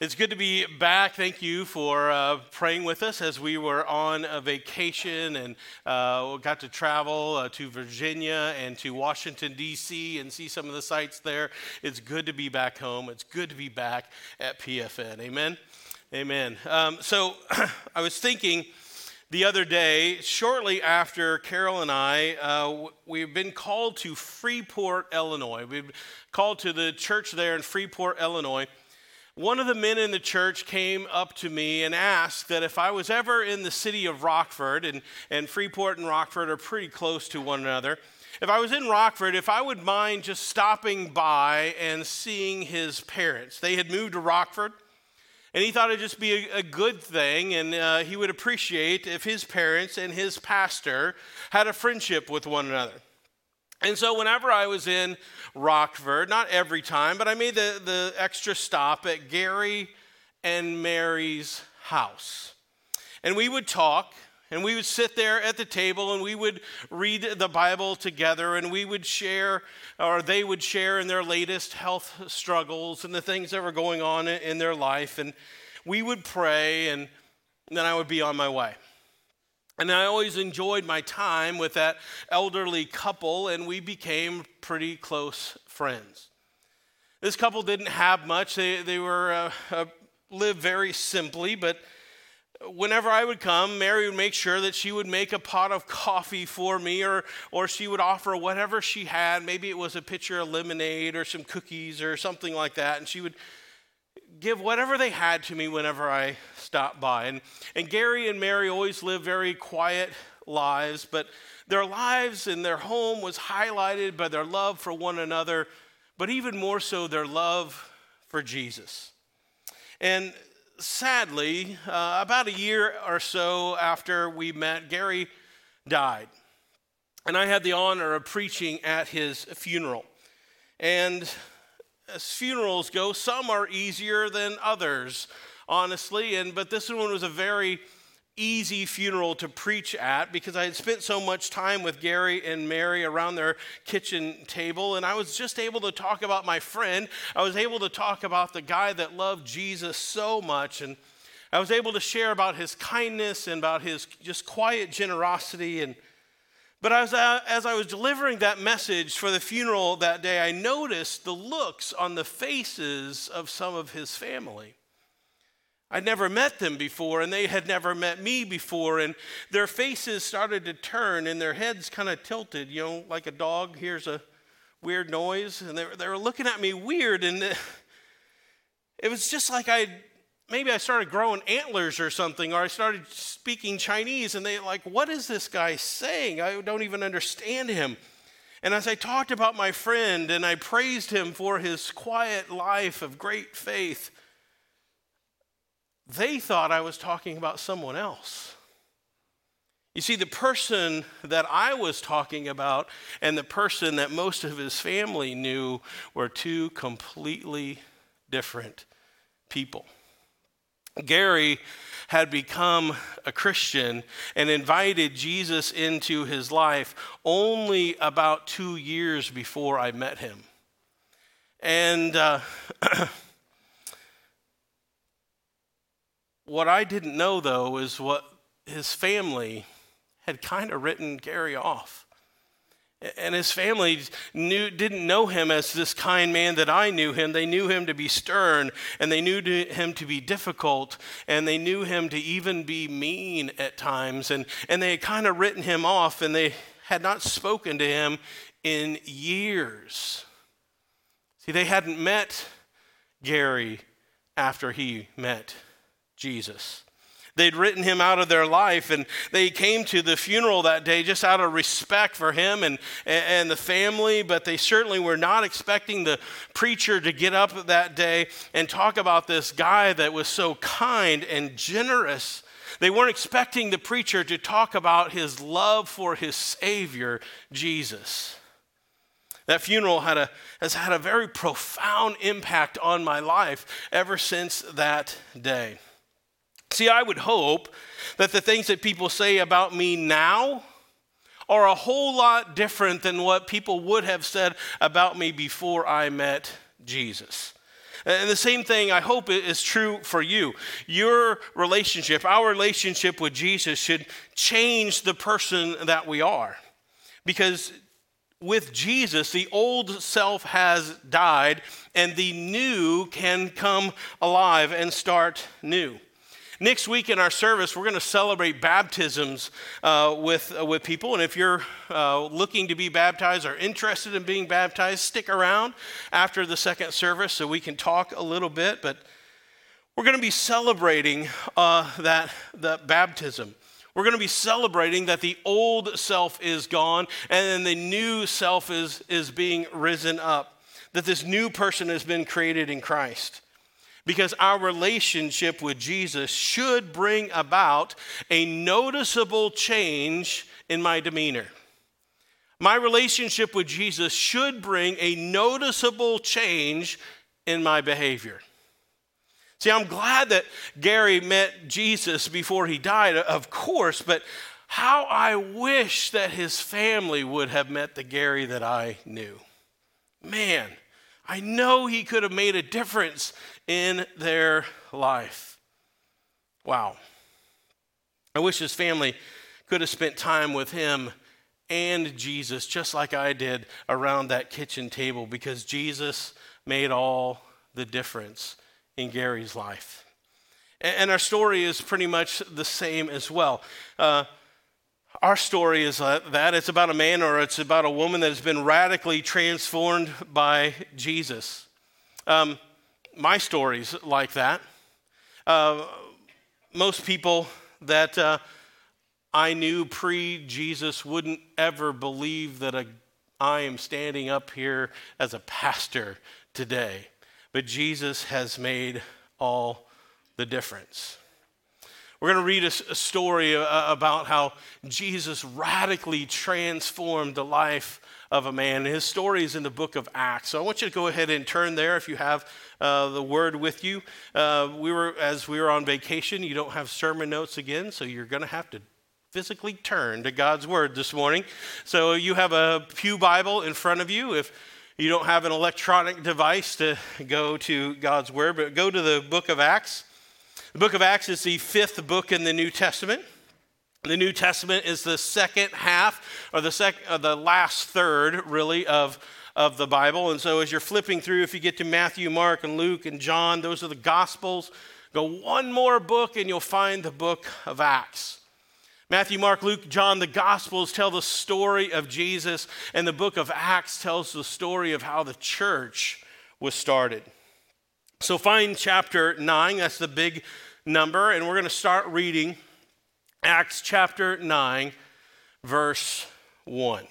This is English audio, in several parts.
It's good to be back. Thank you for uh, praying with us as we were on a vacation and uh, got to travel uh, to Virginia and to Washington, D.C., and see some of the sites there. It's good to be back home. It's good to be back at PFN. Amen. Amen. Um, so I was thinking the other day, shortly after Carol and I, uh, we've been called to Freeport, Illinois. We've called to the church there in Freeport, Illinois one of the men in the church came up to me and asked that if I was ever in the city of Rockford, and, and Freeport and Rockford are pretty close to one another, if I was in Rockford, if I would mind just stopping by and seeing his parents. They had moved to Rockford, and he thought it'd just be a, a good thing, and uh, he would appreciate if his parents and his pastor had a friendship with one another. And so, whenever I was in Rockford, not every time, but I made the, the extra stop at Gary and Mary's house. And we would talk, and we would sit there at the table, and we would read the Bible together, and we would share, or they would share in their latest health struggles and the things that were going on in their life. And we would pray, and then I would be on my way. And I always enjoyed my time with that elderly couple, and we became pretty close friends. This couple didn't have much. They, they were uh, uh, lived very simply, but whenever I would come, Mary would make sure that she would make a pot of coffee for me, or, or she would offer whatever she had. Maybe it was a pitcher of lemonade or some cookies or something like that. And she would give whatever they had to me whenever I stopped by. And, and Gary and Mary always lived very quiet lives, but their lives and their home was highlighted by their love for one another, but even more so, their love for Jesus. And sadly, uh, about a year or so after we met, Gary died. And I had the honor of preaching at his funeral. And as funerals go, some are easier than others, honestly. And but this one was a very easy funeral to preach at because I had spent so much time with Gary and Mary around their kitchen table, and I was just able to talk about my friend. I was able to talk about the guy that loved Jesus so much, and I was able to share about his kindness and about his just quiet generosity and but as I, as I was delivering that message for the funeral that day, I noticed the looks on the faces of some of his family. I'd never met them before, and they had never met me before, and their faces started to turn and their heads kind of tilted, you know, like a dog hears a weird noise, and they they were looking at me weird, and it was just like I maybe I started growing antlers or something, or I started speaking Chinese, and they like, what is this guy saying? I don't even understand him. And as I talked about my friend and I praised him for his quiet life of great faith, they thought I was talking about someone else. You see, the person that I was talking about and the person that most of his family knew were two completely different people. Gary had become a Christian and invited Jesus into his life only about two years before I met him. And uh, what I didn't know, though, is what his family had kind of written Gary off. And his family knew, didn't know him as this kind man that I knew him. They knew him to be stern, and they knew to him to be difficult, and they knew him to even be mean at times. And, and they had kind of written him off, and they had not spoken to him in years. See, they hadn't met Gary after he met Jesus. They'd written him out of their life, and they came to the funeral that day just out of respect for him and, and the family, but they certainly were not expecting the preacher to get up that day and talk about this guy that was so kind and generous. They weren't expecting the preacher to talk about his love for his Savior, Jesus. That funeral had a, has had a very profound impact on my life ever since that day. See, I would hope that the things that people say about me now are a whole lot different than what people would have said about me before I met Jesus. And the same thing, I hope, is true for you. Your relationship, our relationship with Jesus, should change the person that we are. Because with Jesus, the old self has died, and the new can come alive and start new. Next week in our service, we're going to celebrate baptisms uh, with, uh, with people. And if you're uh, looking to be baptized or interested in being baptized, stick around after the second service so we can talk a little bit. But we're going to be celebrating uh, that, that baptism. We're going to be celebrating that the old self is gone and then the new self is, is being risen up, that this new person has been created in Christ because our relationship with Jesus should bring about a noticeable change in my demeanor. My relationship with Jesus should bring a noticeable change in my behavior. See, I'm glad that Gary met Jesus before he died, of course, but how I wish that his family would have met the Gary that I knew. Man, I know he could have made a difference in their life. Wow. I wish his family could have spent time with him and Jesus, just like I did around that kitchen table, because Jesus made all the difference in Gary's life. And our story is pretty much the same as well. Uh, our story is that it's about a man or it's about a woman that has been radically transformed by Jesus. Um, my stories like that. Uh, most people that uh, I knew pre Jesus wouldn't ever believe that a, I am standing up here as a pastor today. But Jesus has made all the difference. We're going to read a, a story uh, about how Jesus radically transformed the life of a man. His story is in the book of Acts. So I want you to go ahead and turn there if you have uh, the word with you. Uh, we were, as we were on vacation, you don't have sermon notes again, so you're going to have to physically turn to God's word this morning. So you have a Pew Bible in front of you. If you don't have an electronic device to go to God's word, but go to the book of Acts. The book of Acts is the fifth book in the New Testament. The New Testament is the second half, or the, sec- or the last third, really, of, of the Bible. And so as you're flipping through, if you get to Matthew, Mark, and Luke, and John, those are the Gospels. Go one more book, and you'll find the book of Acts. Matthew, Mark, Luke, John, the Gospels tell the story of Jesus, and the book of Acts tells the story of how the church was started. So find chapter 9, that's the big number, and we're going to start reading Acts chapter 9, verse 1.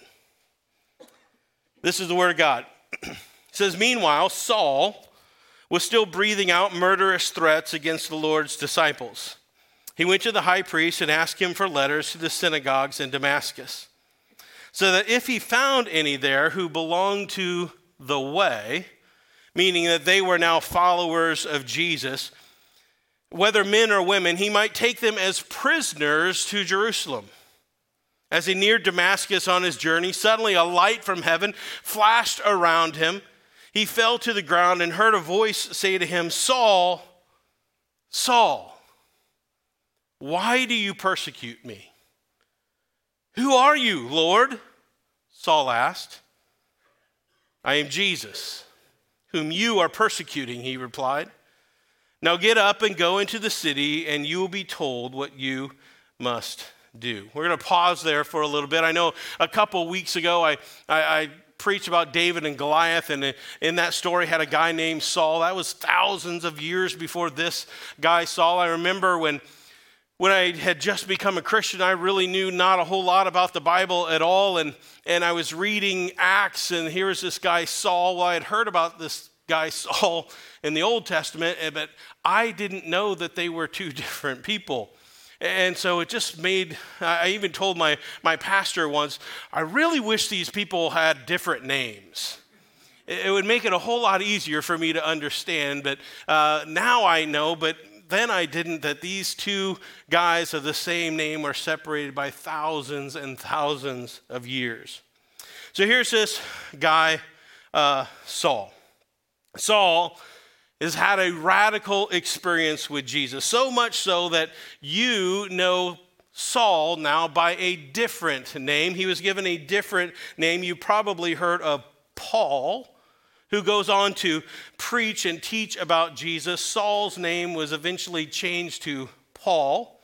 This is the word of God. it says, Meanwhile, Saul was still breathing out murderous threats against the Lord's disciples. He went to the high priest and asked him for letters to the synagogues in Damascus, so that if he found any there who belonged to the way, meaning that they were now followers of Jesus, whether men or women, he might take them as prisoners to Jerusalem. As he neared Damascus on his journey, suddenly a light from heaven flashed around him. He fell to the ground and heard a voice say to him, Saul, Saul, why do you persecute me? Who are you, Lord? Saul asked. I am Jesus, whom you are persecuting, he replied. Now get up and go into the city, and you will be told what you must do. We're going to pause there for a little bit. I know a couple weeks ago I, I, I preached about David and Goliath, and in that story had a guy named Saul. That was thousands of years before this guy Saul. I remember when when I had just become a Christian, I really knew not a whole lot about the Bible at all. And, and I was reading Acts, and here's this guy, Saul. Well, I had heard about this guy, Saul, in the Old Testament, eh, but I didn't know that they were two different people. And so it just made, I even told my, my pastor once, I really wish these people had different names. It would make it a whole lot easier for me to understand, but uh, now I know, but then I didn't, that these two guys of the same name are separated by thousands and thousands of years. So here's this guy, uh, Saul. Saul has had a radical experience with Jesus. So much so that you know Saul now by a different name. He was given a different name. You probably heard of Paul, who goes on to preach and teach about Jesus. Saul's name was eventually changed to Paul.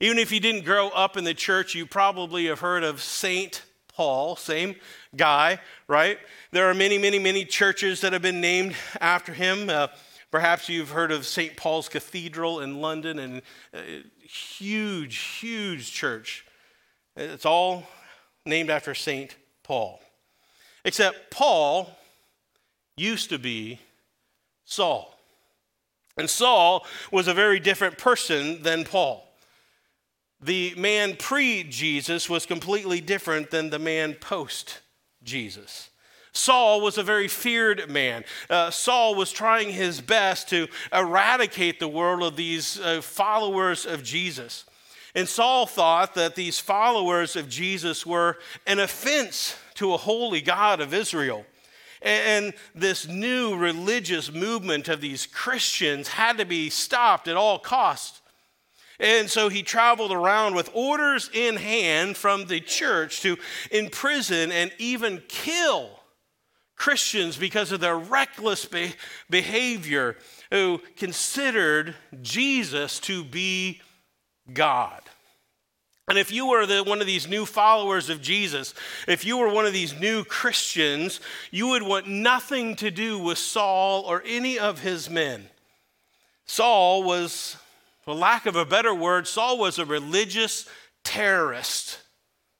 Even if you didn't grow up in the church, you probably have heard of Saint Paul, same guy, right? There are many, many, many churches that have been named after him. Uh, perhaps you've heard of St. Paul's Cathedral in London, and uh, huge, huge church. It's all named after St. Paul. Except Paul used to be Saul. And Saul was a very different person than Paul. The man pre Jesus was completely different than the man post Jesus. Saul was a very feared man. Uh, Saul was trying his best to eradicate the world of these uh, followers of Jesus. And Saul thought that these followers of Jesus were an offense to a holy God of Israel. And this new religious movement of these Christians had to be stopped at all costs. And so he traveled around with orders in hand from the church to imprison and even kill Christians because of their reckless be- behavior who considered Jesus to be God. And if you were the, one of these new followers of Jesus, if you were one of these new Christians, you would want nothing to do with Saul or any of his men. Saul was for lack of a better word, Saul was a religious terrorist.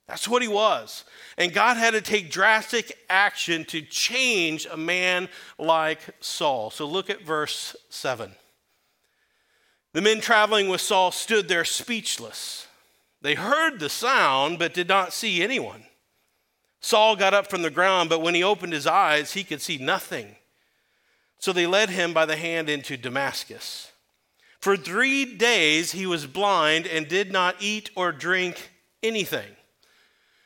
That's what he was. And God had to take drastic action to change a man like Saul. So look at verse 7. The men traveling with Saul stood there speechless. They heard the sound, but did not see anyone. Saul got up from the ground, but when he opened his eyes, he could see nothing. So they led him by the hand into Damascus. For three days he was blind and did not eat or drink anything.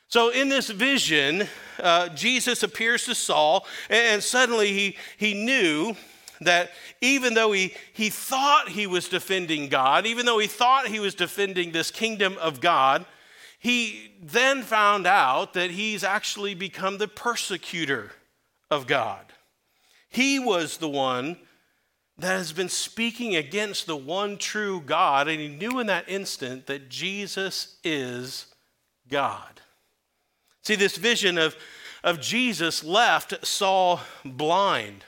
So, in this vision, uh, Jesus appears to Saul, and suddenly he, he knew that even though he, he thought he was defending God, even though he thought he was defending this kingdom of God, he then found out that he's actually become the persecutor of God. He was the one that has been speaking against the one true God, and he knew in that instant that Jesus is God. See, this vision of, of Jesus left Saul blind.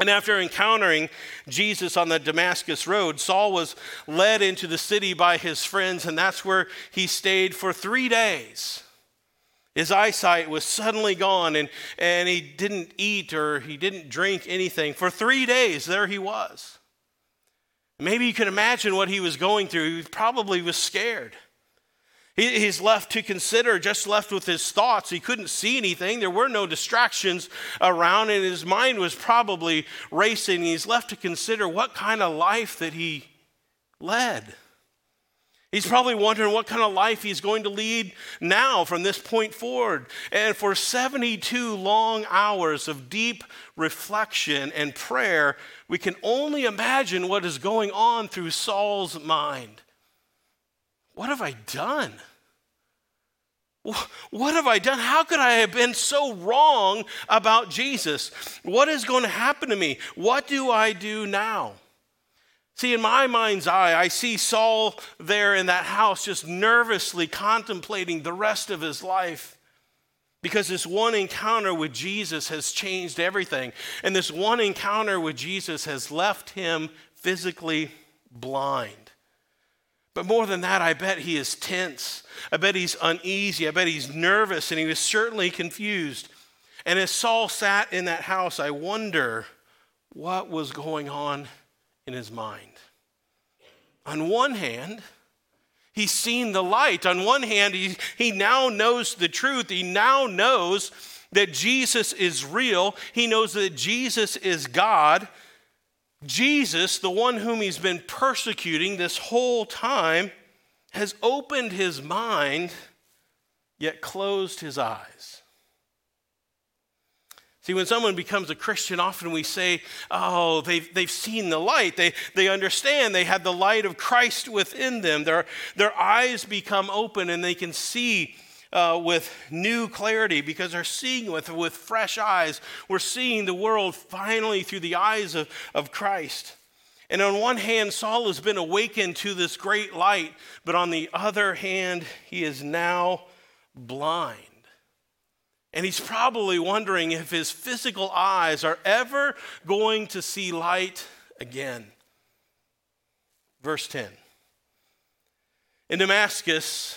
And after encountering Jesus on the Damascus Road, Saul was led into the city by his friends, and that's where he stayed for three days. His eyesight was suddenly gone, and, and he didn't eat or he didn't drink anything. For three days, there he was. Maybe you can imagine what he was going through. He probably was scared. He, he's left to consider, just left with his thoughts. He couldn't see anything. There were no distractions around, and his mind was probably racing. He's left to consider what kind of life that he led. He's probably wondering what kind of life he's going to lead now from this point forward. And for 72 long hours of deep reflection and prayer, we can only imagine what is going on through Saul's mind. What have I done? What have I done? How could I have been so wrong about Jesus? What is going to happen to me? What do I do now? See, in my mind's eye, I see Saul there in that house just nervously contemplating the rest of his life. Because this one encounter with Jesus has changed everything. And this one encounter with Jesus has left him physically blind. But more than that, I bet he is tense. I bet he's uneasy. I bet he's nervous, and he was certainly confused. And as Saul sat in that house, I wonder what was going on in his mind. On one hand, he's seen the light. On one hand, he, he now knows the truth. He now knows that Jesus is real. He knows that Jesus is God. Jesus, the one whom he's been persecuting this whole time, has opened his mind, yet closed his eyes. See, when someone becomes a Christian, often we say, oh, they've, they've seen the light. They, they understand. They have the light of Christ within them. Their, their eyes become open and they can see uh, with new clarity because they're seeing with, with fresh eyes. We're seeing the world finally through the eyes of, of Christ. And on one hand, Saul has been awakened to this great light, but on the other hand, he is now blind. And he's probably wondering if his physical eyes are ever going to see light again. Verse 10 In Damascus,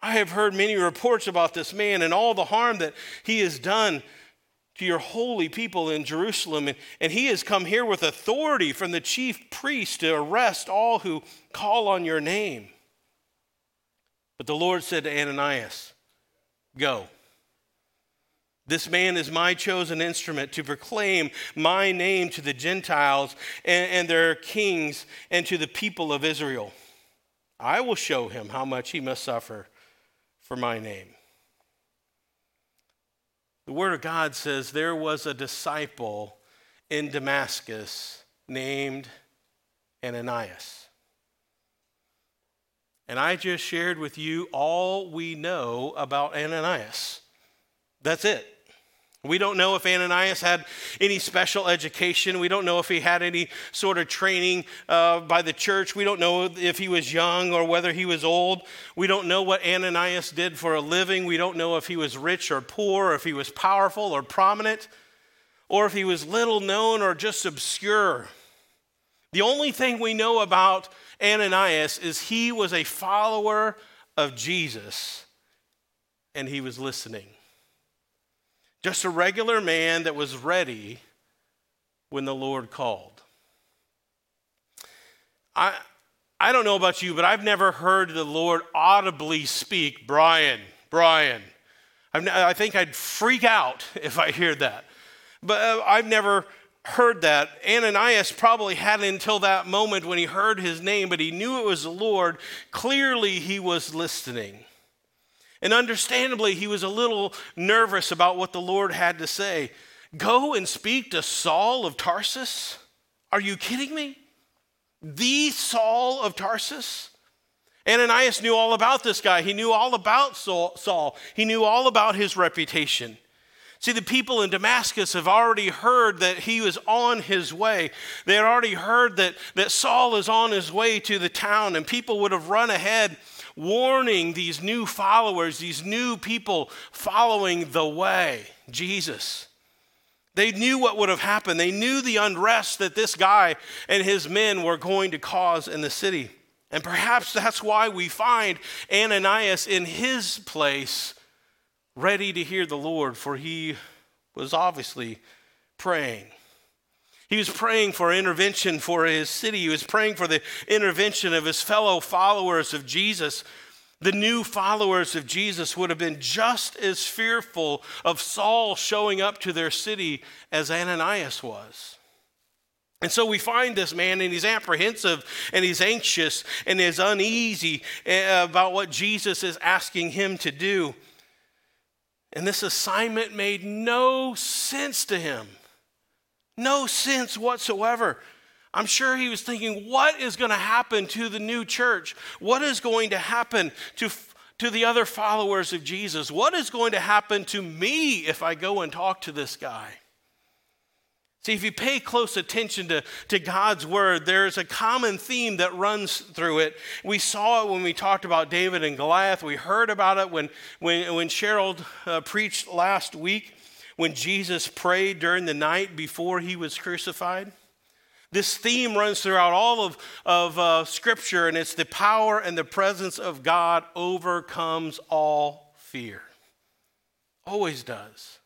I have heard many reports about this man and all the harm that he has done to your holy people in Jerusalem. And, and he has come here with authority from the chief priest to arrest all who call on your name. But the Lord said to Ananias, Go. This man is my chosen instrument to proclaim my name to the Gentiles and, and, their kings and to the people of Israel. I will show him how much he must suffer for my name. The Word of God says there was a disciple in Damascus named Ananias. And I just shared with you all we know about Ananias. That's it. We don't know if Ananias had any special education. We don't know if he had any sort of training uh, by the church. We don't know if he was young or whether he was old. We don't know what Ananias did for a living. We don't know if he was rich or poor, or if he was powerful or prominent, or if he was little known or just obscure. The only thing we know about Ananias is he was a follower of Jesus and he was listening. Just a regular man that was ready when the Lord called. I, I don't know about you, but I've never heard the Lord audibly speak, Brian, Brian. I've, i think I'd freak out if I hear that. But uh, I've never heard that. Ananias probably hadn't until that moment when he heard his name, but he knew it was the Lord. Clearly, he was listening. And understandably, he was a little nervous about what the Lord had to say. Go and speak to Saul of Tarsus? Are you kidding me? The Saul of Tarsus? Ananias knew all about this guy. He knew all about Saul. He knew all about his reputation. See, the people in Damascus have already heard that he was on his way. They had already heard that, that Saul is on his way to the town, and people would have run ahead warning these new followers, these new people following the way, Jesus. They knew what would have happened. They knew the unrest that this guy and his men were going to cause in the city. And perhaps that's why we find Ananias in his place, ready to hear the Lord, for he was obviously praying. He was praying for intervention for his city. He was praying for the intervention of his fellow followers of Jesus. The new followers of Jesus would have been just as fearful of Saul showing up to their city as Ananias was. And so we find this man, and he's apprehensive, and he's anxious, and is uneasy eh, about what Jesus is asking him to do. And this assignment made no sense to him. No sense whatsoever. I'm sure he was thinking, what is going to happen to the new church? What is going to happen to, to the other followers of Jesus? What is going to happen to me if I go and talk to this guy? See, if you pay close attention to, to God's word, there's a common theme that runs through it. We saw it when we talked about David and Goliath. We heard about it when, when, when Cheryl uh, preached last week when Jesus prayed during the night before he was crucified. This theme runs throughout all of, of uh, Scripture, and it's the power and the presence of God overcomes all fear. Always does.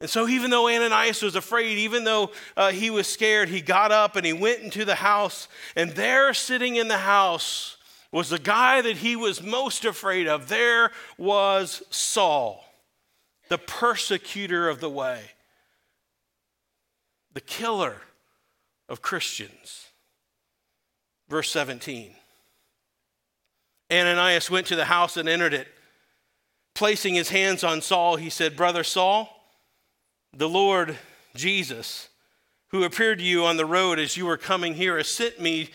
And so, even though Ananias was afraid, even though uh, he was scared, he got up and he went into the house. And there, sitting in the house, was the guy that he was most afraid of. There was Saul, the persecutor of the way, the killer of Christians. Verse 17 Ananias went to the house and entered it. Placing his hands on Saul, he said, Brother Saul, the Lord Jesus, who appeared to you on the road as you were coming here, has sent me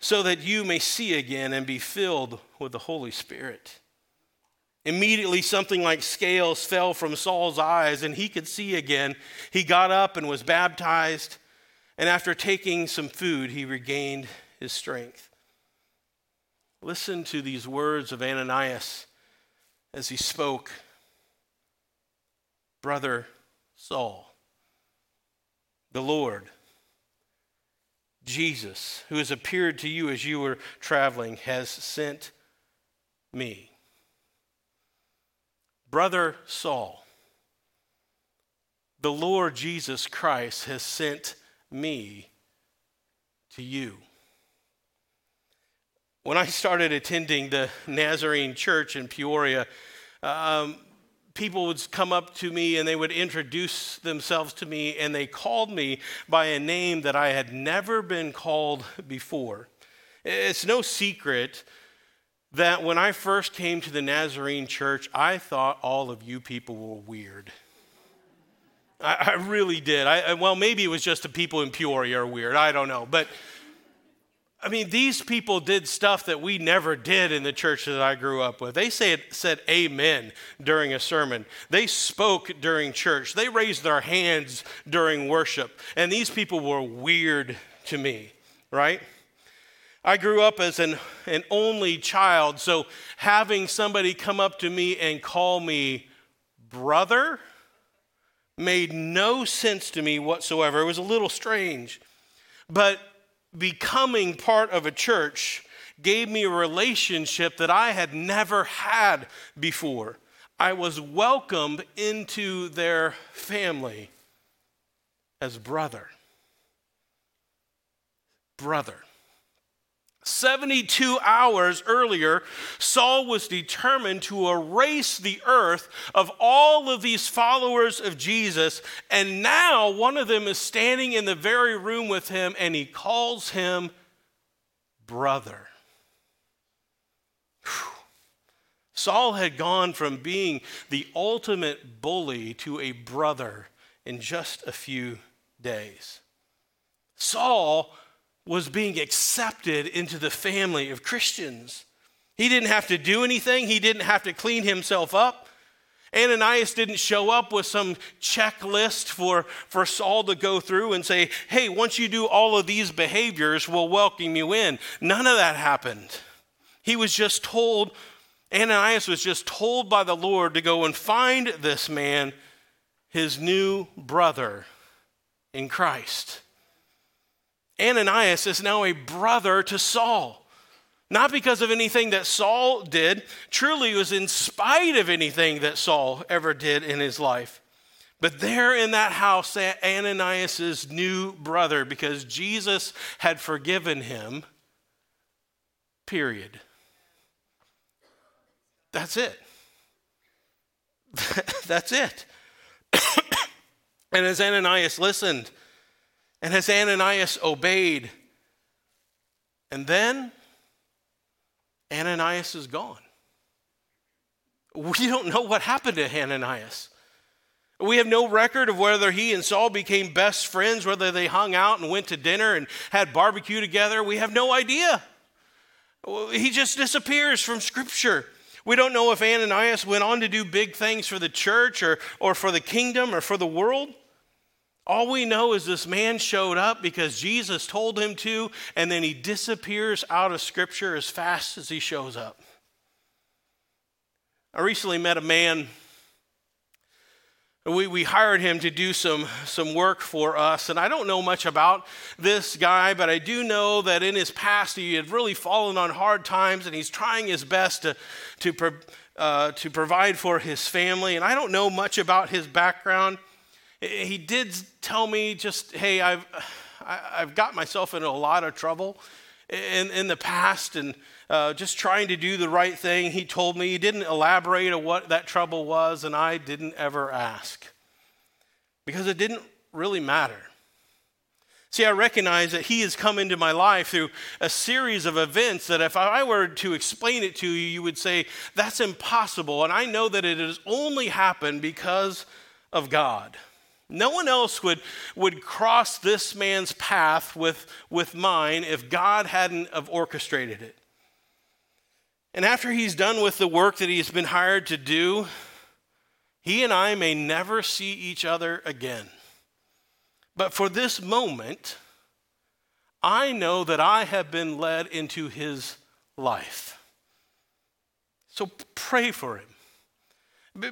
so that you may see again and be filled with the Holy Spirit. Immediately, something like scales fell from Saul's eyes, and he could see again. He got up and was baptized, and after taking some food, he regained his strength. Listen to these words of Ananias as he spoke Brother Saul, the Lord, Jesus, who has appeared to you as you were traveling, has sent me. Brother Saul, the Lord Jesus Christ has sent me to you. When I started attending the Nazarene church in Peoria, um, people would come up to me and they would introduce themselves to me, and they called me by a name that I had never been called before. It's no secret that when I first came to the Nazarene church, I thought all of you people were weird. I, I really did. I, well, maybe it was just the people in Peoria are weird. I don't know. But I mean, these people did stuff that we never did in the church that I grew up with. They said, said amen during a sermon. They spoke during church. They raised their hands during worship. And these people were weird to me, right? I grew up as an, an only child, so having somebody come up to me and call me brother made no sense to me whatsoever. It was a little strange. But becoming part of a church gave me a relationship that I had never had before. I was welcomed into their family as brother. Brother. 72 hours earlier, Saul was determined to erase the earth of all of these followers of Jesus. And now one of them is standing in the very room with him and he calls him brother. Whew. Saul had gone from being the ultimate bully to a brother in just a few days. Saul was being accepted into the family of Christians. He didn't have to do anything, he didn't have to clean himself up. Ananias didn't show up with some checklist for, for Saul to go through and say, hey, once you do all of these behaviors, we'll welcome you in. None of that happened. He was just told, Ananias was just told by the Lord to go and find this man, his new brother in Christ. Ananias is now a brother to Saul. Not because of anything that Saul did, truly it was in spite of anything that Saul ever did in his life. But there in that house, Ananias' new brother, because Jesus had forgiven him, period. That's it. That's it. and as Ananias listened, and has Ananias obeyed? And then Ananias is gone. We don't know what happened to Ananias. We have no record of whether he and Saul became best friends, whether they hung out and went to dinner and had barbecue together. We have no idea. He just disappears from Scripture. We don't know if Ananias went on to do big things for the church or, or for the kingdom or for the world. All we know is this man showed up because Jesus told him to, and then he disappears out of Scripture as fast as he shows up. I recently met a man. We, we hired him to do some, some work for us, and I don't know much about this guy, but I do know that in his past he had really fallen on hard times, and he's trying his best to, to, uh, to provide for his family. And I don't know much about his background. He did tell me just, hey, I've, I've got myself into a lot of trouble in, in the past and uh, just trying to do the right thing. He told me he didn't elaborate on what that trouble was, and I didn't ever ask because it didn't really matter. See, I recognize that He has come into my life through a series of events that if I were to explain it to you, you would say, that's impossible. And I know that it has only happened because of God. No one else would, would cross this man's path with, with mine if God hadn't have orchestrated it. And after he's done with the work that he's been hired to do, he and I may never see each other again. But for this moment, I know that I have been led into his life. So pray for him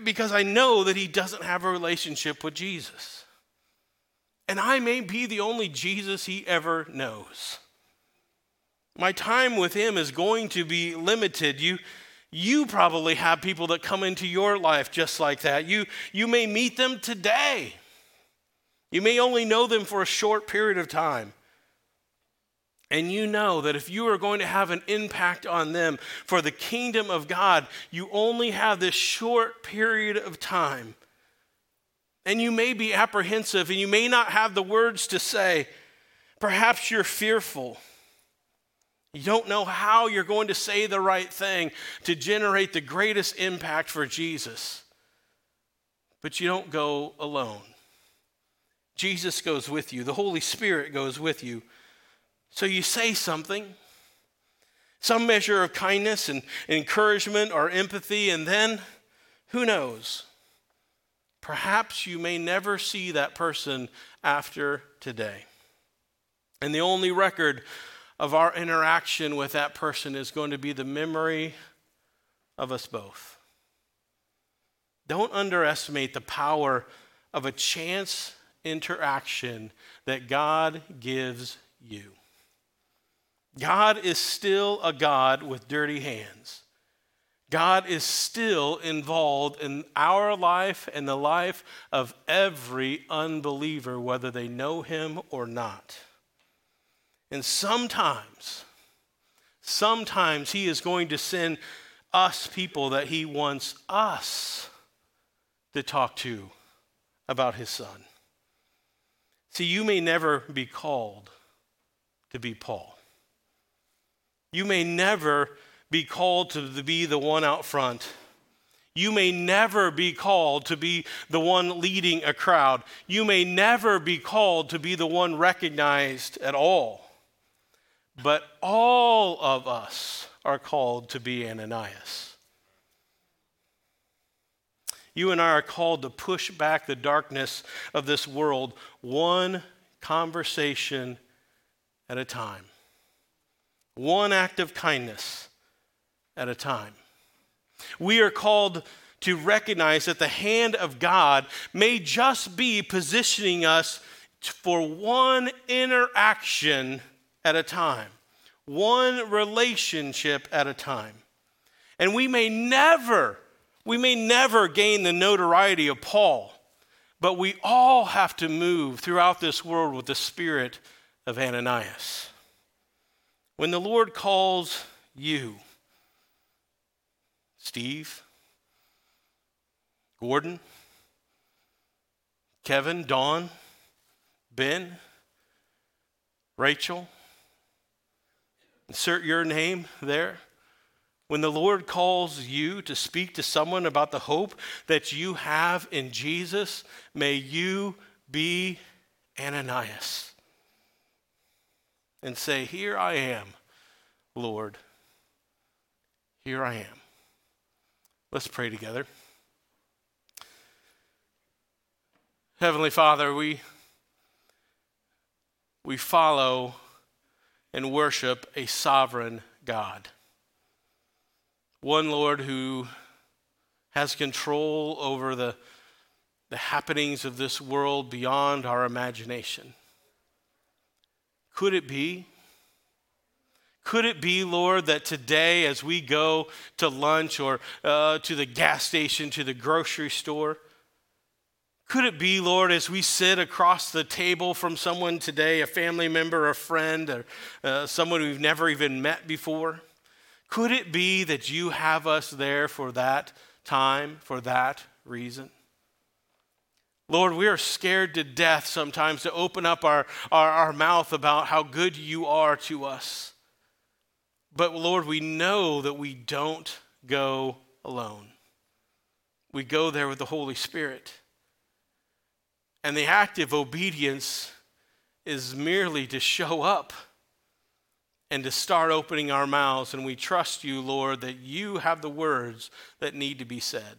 because I know that he doesn't have a relationship with Jesus. And I may be the only Jesus he ever knows. My time with him is going to be limited. You, you probably have people that come into your life just like that. You, you may meet them today. You may only know them for a short period of time. And you know that if you are going to have an impact on them for the kingdom of God, you only have this short period of time. And you may be apprehensive and you may not have the words to say. Perhaps you're fearful. You don't know how you're going to say the right thing to generate the greatest impact for Jesus. But you don't go alone. Jesus goes with you, the Holy Spirit goes with you. So you say something, some measure of kindness and encouragement or empathy, and then who knows? Perhaps you may never see that person after today. And the only record of our interaction with that person is going to be the memory of us both. Don't underestimate the power of a chance interaction that God gives you. God is still a God with dirty hands. God is still involved in our life and the life of every unbeliever, whether they know him or not. And sometimes, sometimes he is going to send us people that he wants us to talk to about his son. See, you may never be called to be Paul. You may never be called to be the one out front. You may never be called to be the one leading a crowd. You may never be called to be the one recognized at all. But all of us are called to be Ananias. You and I are called to push back the darkness of this world one conversation at a time, one act of kindness at a time. We are called to recognize that the hand of God may just be positioning us for one interaction at a time, one relationship at a time. And we may never we may never gain the notoriety of Paul, but we all have to move throughout this world with the spirit of Ananias. When the Lord calls you, Steve, Gordon, Kevin, Dawn, Ben, Rachel, insert your name there. When the Lord calls you to speak to someone about the hope that you have in Jesus, may you be Ananias and say, Here I am, Lord. Here I am. Let's pray together. Heavenly Father, we, we follow and worship a sovereign God. One, Lord, who has control over the, the happenings of this world beyond our imagination. Could it be? Could it be, Lord, that today, as we go to lunch or uh, to the gas station, to the grocery store, Could it be, Lord, as we sit across the table from someone today, a family member, a friend, or uh, someone we've never even met before? Could it be that you have us there for that time, for that reason? Lord, we are scared to death sometimes to open up our, our, our mouth about how good you are to us. But Lord, we know that we don't go alone. We go there with the Holy Spirit. And the active obedience is merely to show up and to start opening our mouths. And we trust you, Lord, that you have the words that need to be said.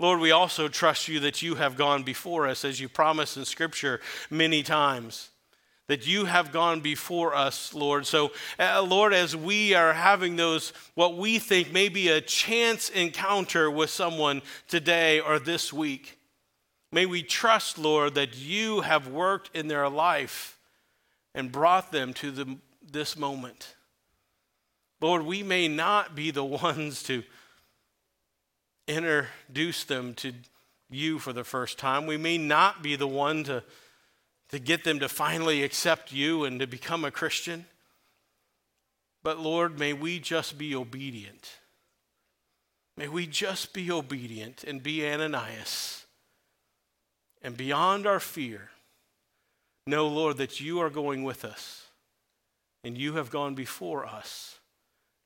Lord, we also trust you that you have gone before us, as you promised in Scripture many times, that you have gone before us, Lord. So, uh, Lord, as we are having those, what we think may be a chance encounter with someone today or this week, may we trust, Lord, that you have worked in their life and brought them to the, this moment. Lord, we may not be the ones to introduce them to you for the first time. We may not be the one to, to get them to finally accept you and to become a Christian. But Lord, may we just be obedient. May we just be obedient and be Ananias. And beyond our fear, know, Lord, that you are going with us and you have gone before us,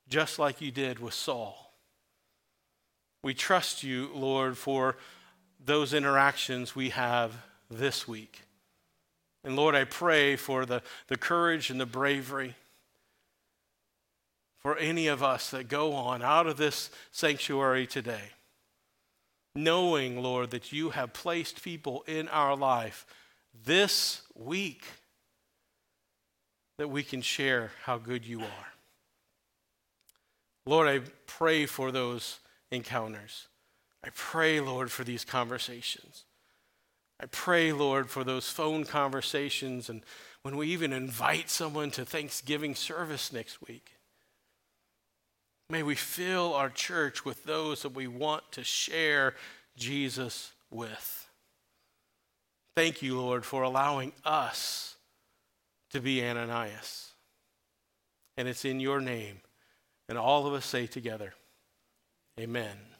just like you did with Saul. We trust you, Lord, for those interactions we have this week. And Lord, I pray for the, the courage and the bravery for any of us that go on out of this sanctuary today, knowing, Lord, that you have placed people in our life this week that we can share how good you are. Lord, I pray for those encounters. I pray, Lord, for these conversations. I pray, Lord, for those phone conversations and when we even invite someone to Thanksgiving service next week. May we fill our church with those that we want to share Jesus with. Thank you, Lord, for allowing us to be Ananias. And it's in your name. And all of us say together, Amen.